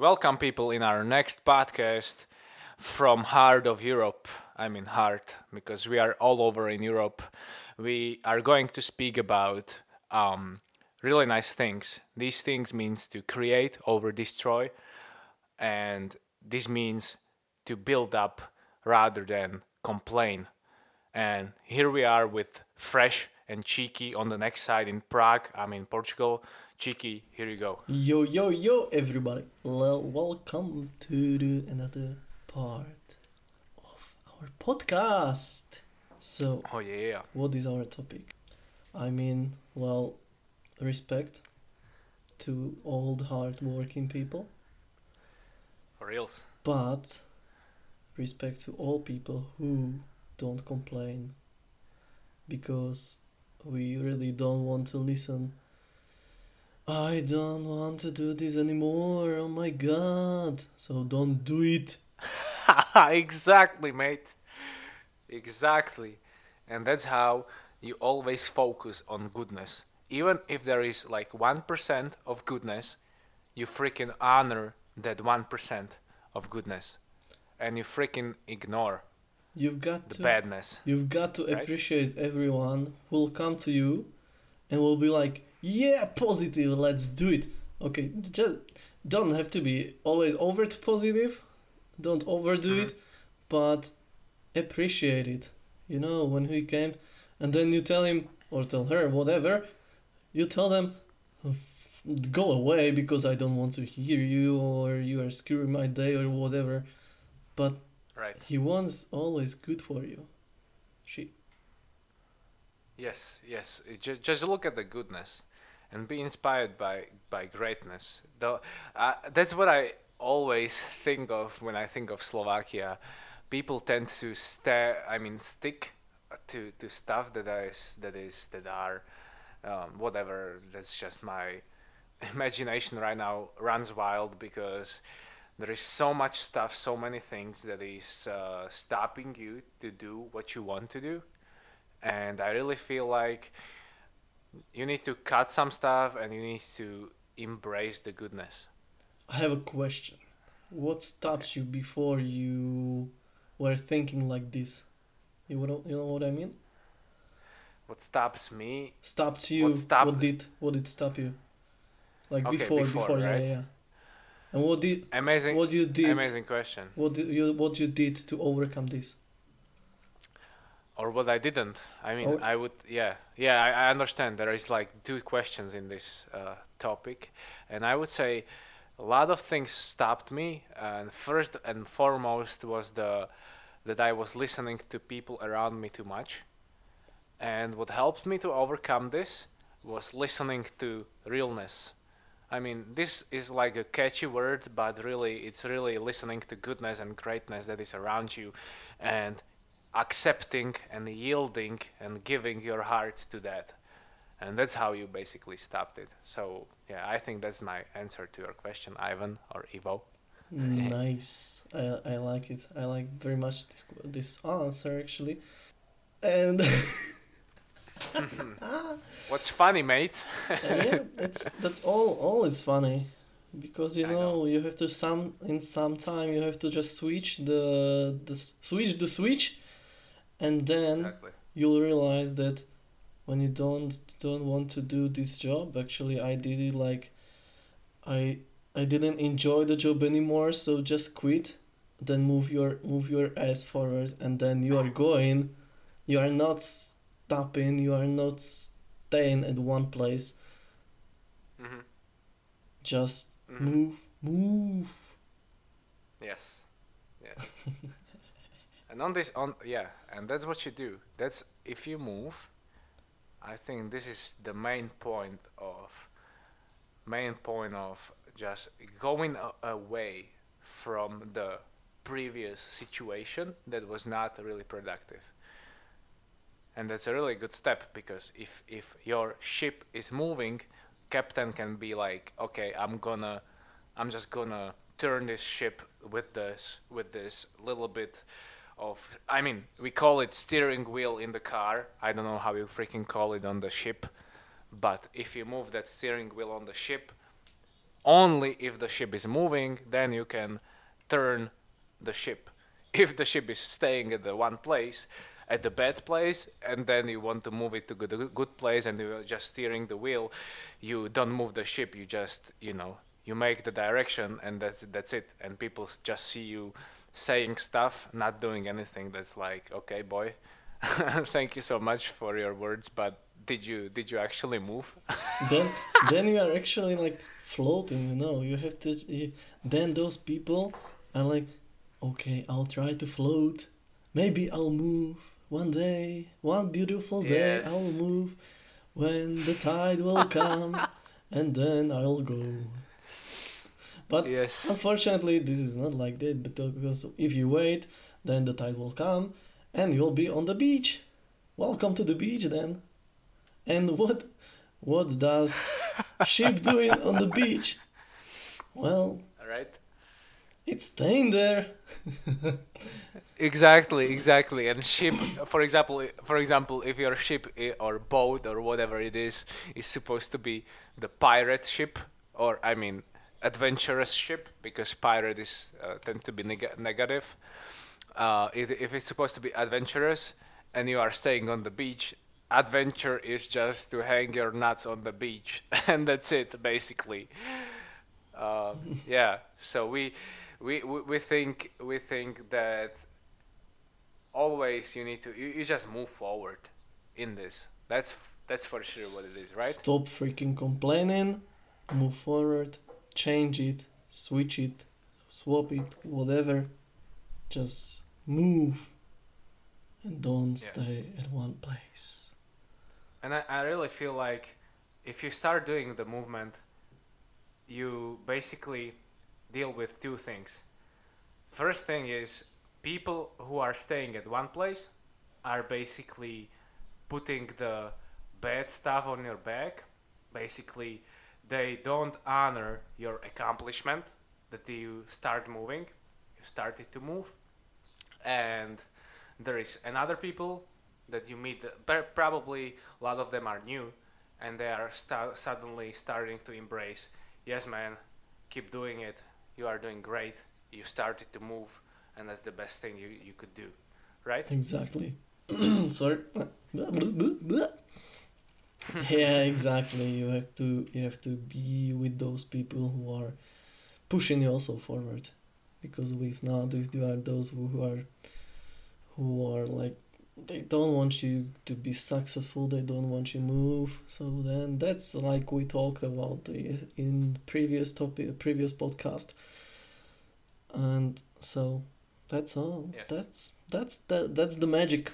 Welcome, people, in our next podcast from Heart of Europe. I mean, heart, because we are all over in Europe. We are going to speak about um, really nice things. These things means to create over destroy, and this means to build up rather than complain. And here we are with Fresh and Cheeky on the next side in Prague. I'm in Portugal. Cheeky, here you go. Yo, yo, yo, everybody. Well, welcome to the another part of our podcast. So, Oh yeah. what is our topic? I mean, well, respect to old hard-working people, For reals. but respect to all people who don't complain because we really don't want to listen. I don't want to do this anymore. Oh my god. So don't do it. exactly, mate. Exactly. And that's how you always focus on goodness. Even if there is like 1% of goodness, you freaking honor that 1% of goodness. And you freaking ignore You've got the to badness. you've got to right? appreciate everyone who will come to you and will be like, "Yeah, positive, let's do it." Okay, just don't have to be always over to positive. Don't overdo Mhm. it, but appreciate it. You know, when he came and then you tell him or tell her whatever, you tell them go away because I don't want to hear you or you are screwing my day or whatever. But Right. he wants always good for you. She Yes, yes. Just look at the goodness and be inspired by by greatness. Though that's what I always think of when I think of Slovakia. People tend to stare. I mean, stick to to stuff that is that is that are um, whatever. That's just my imagination right now runs wild because there is so much stuff, so many things that is uh, stopping you to do what you want to do and I really feel like you need to cut some stuff and you need to embrace the goodness. I have a question. What stops you before you were thinking like this? You know, you know what I mean? What stops me? Stops you. What stopped- did what did stop you? Like Okay, before, before, before, right? yeah, yeah. And what did Amazing, what you did? amazing question. What did you what you did to overcome this? Or what I didn't. I mean, Or- I would, yeah, yeah. I, I understand. There is like two questions in this uh, topic, and I would say a lot of things stopped me. And first and foremost was the that I was listening to people around me too much. And what helped me to overcome this was listening to realness. I mean, this is like a catchy word, but really, it's really listening to goodness and greatness that is around you, and accepting and yielding and giving your heart to that. And that's how you basically stopped it. So, yeah, I think that's my answer to your question, Ivan or Ivo. Mm, nice. I I like it. I like very much this this answer actually. And What's funny, mate? yeah, it's that's all. All is funny, because you know, know. you have to some in some time you have to just switch the the switch the switch, and then exactly. you'll realize that when you don't don't want to do this job, actually I did it like, I I didn't enjoy the job anymore, so just quit, then move your move your ass forward, and then you are going, you are not stopping, you are not staying at one place hmm just hmm move move Yes. Yes. and on this on yeah, and that's what you do. That's if you move, I think this is the main point of main point of just going away from the previous situation that was not really productive. And that's a really good step because if if your ship is moving, captain can be like, okay, I'm gonna I'm just gonna turn this ship with this with this little bit of I mean we call it steering wheel in the car. I don't know how you freaking call it on the ship, but if you move that steering wheel on the ship, only if the ship is moving, then you can turn the ship. If the ship is staying at the one place, at the bad place, and then you want to move it to the good place, and you're just steering the wheel, you don't move the ship. You just, you know, you make the direction, and that's that's it. And people just see you saying stuff, not doing anything. That's like, okay, boy, thank you so much for your words, but did you did you actually move? then then you are actually like floating. You know, you have to. You, then those people are like, okay, I'll try to float. Maybe I'll move one day. One beautiful day, Yes. I'll move. When the tide will come, and then I'll go. But yes. Unfortunately, this is not like that but uh, because if you wait, then the tide will come and you'll be on the beach. Welcome to the beach then. And what what does ship doing on the beach? Well, Right. it's staying there. Exactly, exactly. And ship, for example, for example, if your ship eh, or boat or whatever it is is supposed to be the pirate ship, or I mean, adventurous ship, because pirate is uh, tend to be neg- negative. Uh, if, if it's supposed to be adventurous and you are staying on the beach, adventure is just to hang your nuts on the beach, and that's it, basically. Um, yeah. So we, we we think we think that always you need to you, you just move forward in this. That's that's for sure what it is, right? Stop freaking complaining, move forward, change it, switch it, swap it, whatever. Just move and don't Yes. stay at one place. And I, I really feel like if you start doing the movement, you basically deal with two things. First thing is people who are staying at one place are basically putting the bad stuff on your back. Basically, they don't honor your accomplishment that you start moving, you started to move. And there is another people that you meet, probably a lot of them are new, and they are sta- suddenly starting to embrace, yes, man, keep doing it. You are doing great. You started to move, and that's the best thing you, you could do, right? Exactly. Sorry. yeah, exactly. You have to you have to be with those people who are pushing you also forward, because with now there are those who, who are who are like they don't want you to be successful. They don't want you move. So then that's like we talked about in previous topic, previous podcast. And so that's all. Yes. That's that's that that's the magic.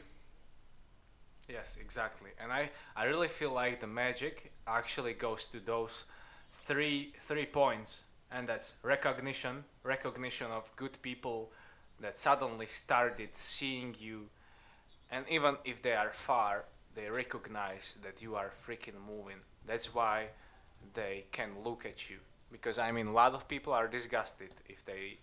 Yes, exactly. And I, I really feel like the magic actually goes to those three three points, and that's recognition, recognition of good people that suddenly started seeing you, and even if they are far, they recognize that you are freaking moving. That's why they can look at you. Because I mean, a lot of people are disgusted if they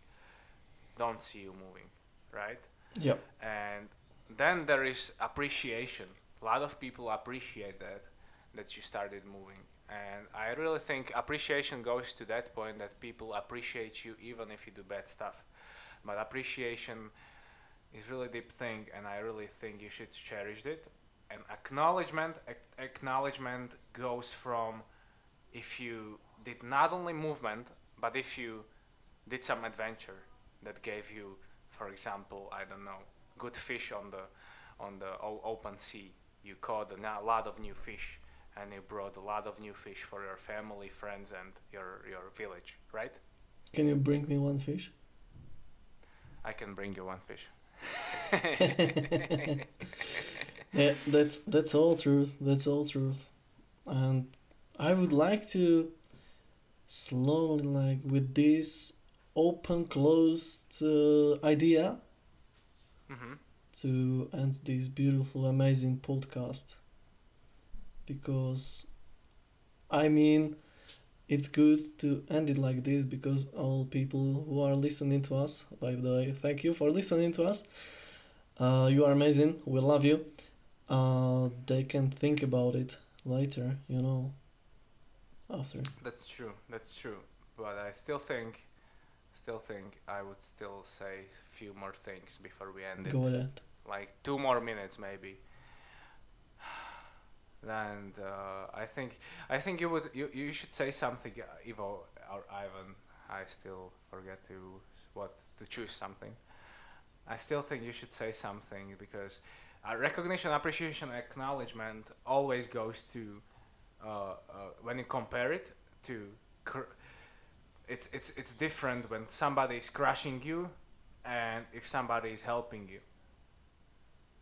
don't see you moving, right? Yep. and then there is appreciation. A lot of people appreciate that that you started moving. And i really think appreciation goes to that point that people appreciate you even if you do bad stuff. But appreciation is really deep thing and i really think you should cherish it. And acknowledgement ac- acknowledgement goes from if you did not only movement but if you did some adventure that gave you for example i don't know good fish on the on the o- open sea you caught a lot of new fish and you brought a lot of new fish for your family friends and your your village right Can you bring me one fish? i can bring you one fish Yeah, that's that's all truth. That's all truth. And I would like to slowly, like with this open closed uh, idea, hmm to end this beautiful, amazing podcast. Because, I mean, it's good to end it like this because all people who are listening to us, by the way, thank you for listening to us. Uh, you are amazing. We love you. Uh, they can think about it later, you know, after. that's true that's true but I still think, still think I would still say a few more things before we end Go it. ahead. Like two more minutes maybe. And uh, I think I think you would you, you should say something, uh, Ivo or Ivan. I still forget to what to choose something. I still think you should say something because uh, recognition, appreciation, acknowledgement always goes to uh, uh, when you compare it to. Cr- it's it's it's different when somebody is crushing you, and if somebody is helping you.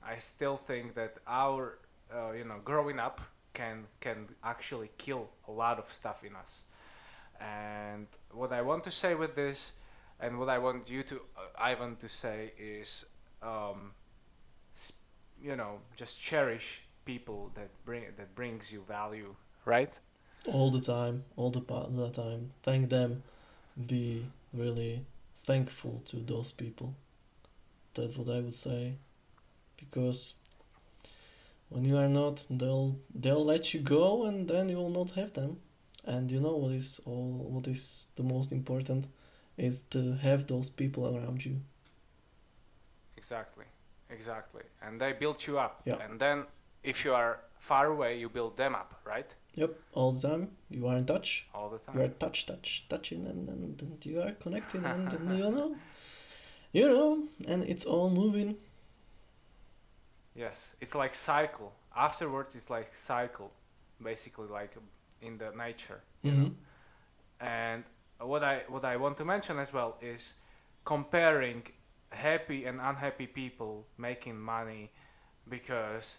I still think that our uh, you know growing up can can actually kill a lot of stuff in us. And what I want to say with this and what I want you to, uh, Ivan, to say is, um, you know, just cherish people that bring that brings you value, right? All the time, all the, pa- the time. Thank them. Be really thankful to those people. That's what I would say. Because when you are not, they'll they'll let you go, and then you will not have them. And you know what is all what is the most important is to have those people around you. Exactly, exactly. And they build you up. Yeah. And then if you are far away, you build them up, right? Yep, all the time. You are in touch. All the time. You are touch, touch, touching, and, and, and you are connecting, and, and you know, you know, and it's all moving. Yes, it's like cycle. Afterwards, it's like cycle, basically like in the nature. You know? Mhm. And what I what I want to mention as well is comparing happy and unhappy people making money because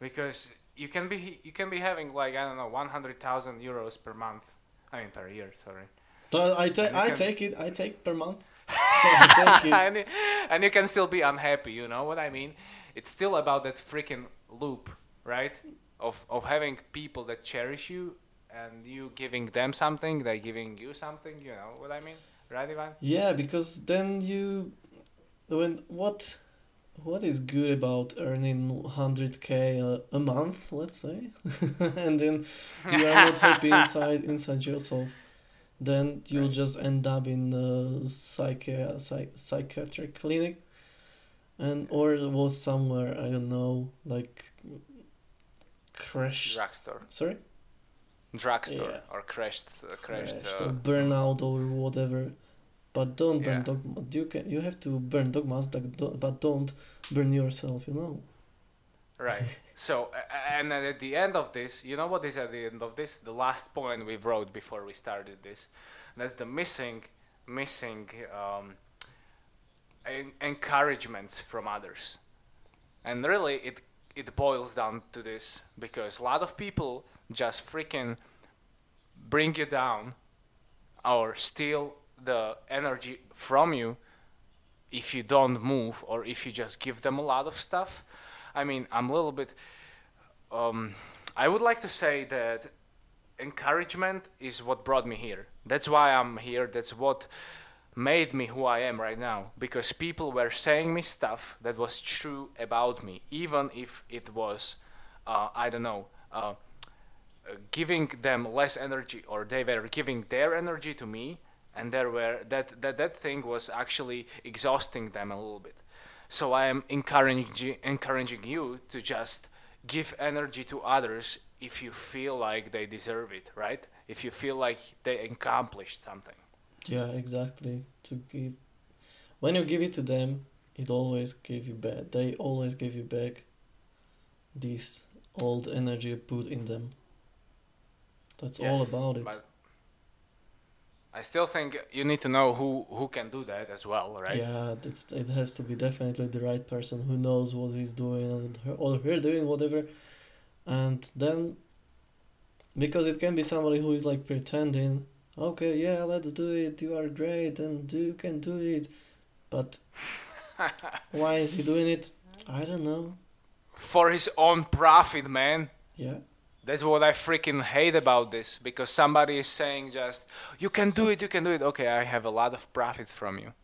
because you can be you can be having like I don't know 100,000 euros per month. I mean per year, sorry. So I take, I can- take it, I take per month. So I take it. and, you- and you can still be unhappy, you know what I mean? It's still about that freaking loop, right? Of of having people that cherish you and you giving them something, they giving you something, you know what I mean? Right, Ivan? Yeah, because then you, when what, what is good about earning hundred k a, a month, let's say, and then you are not happy inside inside yourself, then you'll Right. just end up in a psychi- psych- psychiatric clinic, and or it was somewhere I don't know like crash. Drugstore. Sorry. drugstore Yeah. or crashed uh, crashed crashed uh, or burnout or whatever. But don't burn Yeah. dogma. You can you have to burn dogmas, but don't burn yourself. You know. right so and at the end of this you know what is at the end of this the last point we wrote before we started this that's the missing missing um, en- encouragements from others and really it it boils down to this because a lot of people just freaking bring you down or steal the energy from you if you don't move or if you just give them a lot of stuff. I mean, I'm a little bit. Um, I would like to say that encouragement is what brought me here. That's why I'm here. That's what made me who I am right now. Because people were saying me stuff that was true about me, even if it was, uh, I don't know, uh, giving them less energy, or they were giving their energy to me, and there were that that that thing was actually exhausting them a little bit. So I am encouraging encouraging you to just give energy to others if you feel like they deserve it, right? If you feel like they accomplished something. Yeah, exactly. To give, when you give it to them, it always give you back. They always give you back. This old energy put in them. That's all about it. But I still think you need to know who who can do that as well, right? Yeah, it's, it has to be definitely the right person who knows what he's doing and her, or her doing whatever, and then because it can be somebody who is like pretending, okay, yeah, let's do it. You are great and you can do it, but why is he doing it? I don't know. For his own profit, man. Yeah, That's what I freaking hate about this because somebody is saying just you can do it, you can do it. Okay, I have a lot of profit from you.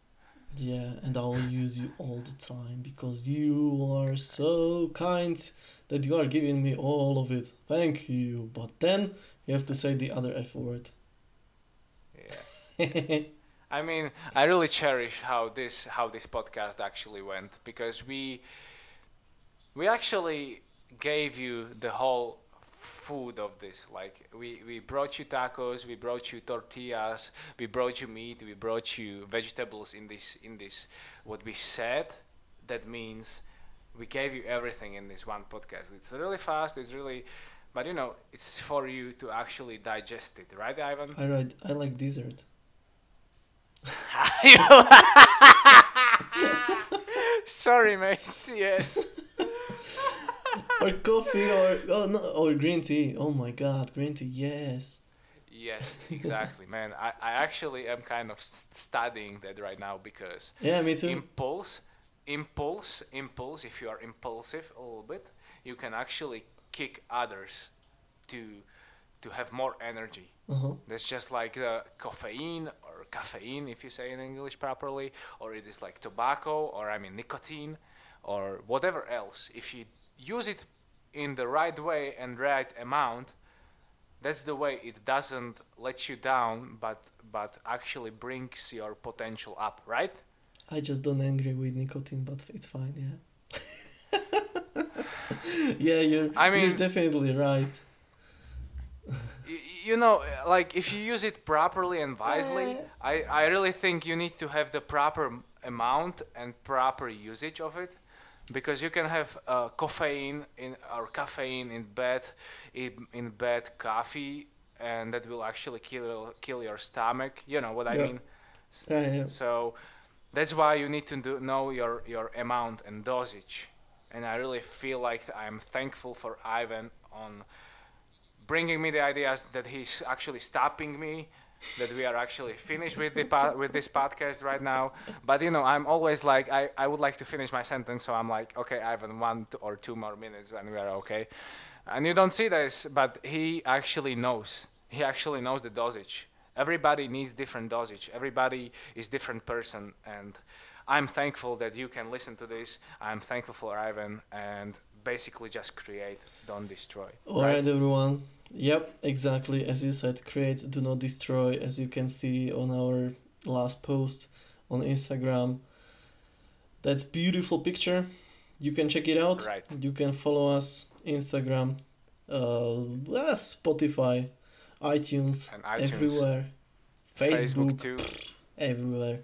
yeah, and I'll use you all the time because you are so kind that you are giving me all of it. Thank you. But then you have to say the other F word. Yes. I mean, I really cherish how this how this podcast actually went because we we actually gave you the whole food of this. Like we we brought you tacos, we brought you tortillas, we brought you meat, we brought you vegetables in this in this what we said. That means we gave you everything in this one podcast. It's really fast. It's really but you know, it's for you to actually digest it, right, Ivan? I like I like dessert. Sorry, mate. Yes. Or coffee or oh no or green tea. Oh my god, green tea. Yes. Yes, exactly, man. I, I actually am kind of studying that right now because Yeah, me too. impulse, impulse, impulse. If you are impulsive a little bit, you can actually kick others to to have more energy. uh-huh. That's just like uh, caffeine or caffeine, if you say in English properly, or it is like tobacco, or I mean nicotine, or whatever else. If you use it in the right way and right amount, that's the way it doesn't let you down, but but actually brings your potential up, right? I just don't agree with nicotine, but it's fine. Yeah. yeah, you're. I you're mean- definitely right. You know like if you use it properly and wisely uh. I, I really think you need to have the proper amount and proper usage of it because you can have uh, caffeine in or caffeine in bed in, in bed coffee and that will actually kill kill your stomach you know what i Yeah. mean Yeah, yeah. so that's why you need to do, know your, your amount and dosage. And I really feel like I'm thankful for Ivan on bringing me the ideas that he's actually stopping me, that we are actually finished with the po- with this podcast right now. But you know, I'm always like I, I would like to finish my sentence, so I'm like, okay, Ivan, one t- or two more minutes, and we are okay. And you don't see this, but he actually knows. He actually knows the dosage. Everybody needs different dosage. Everybody is different person, and I'm thankful that you can listen to this. I'm thankful for Ivan, and basically just create, don't destroy. Alright, everyone. Yep, exactly. As you said, create, do not destroy. As you can see on our last post on Instagram. That's beautiful picture. You can check it out. Right. You can follow us Instagram, uh, uh, Spotify, iTunes, And iTunes, everywhere, Facebook, Facebook too, everywhere,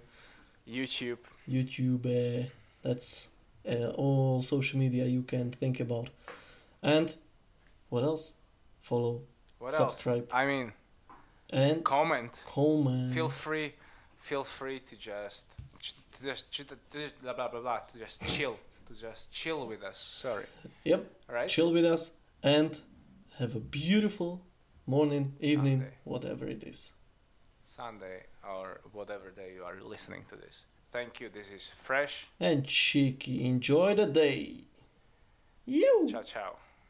YouTube. YouTube. Uh, that's uh, all social media you can think about. And what else? Follow What Subscribe. else? I mean, and comment. comment. Feel free, feel free to just, to just, to just blah blah blah blah, to just chill, to just chill with us. Sorry. Yep. All right. Chill with us and have a beautiful morning, evening, Sunday. whatever it is. Sunday or whatever day you are listening to this. Thank you. This is fresh. And cheeky, enjoy the day. You. Ciao ciao.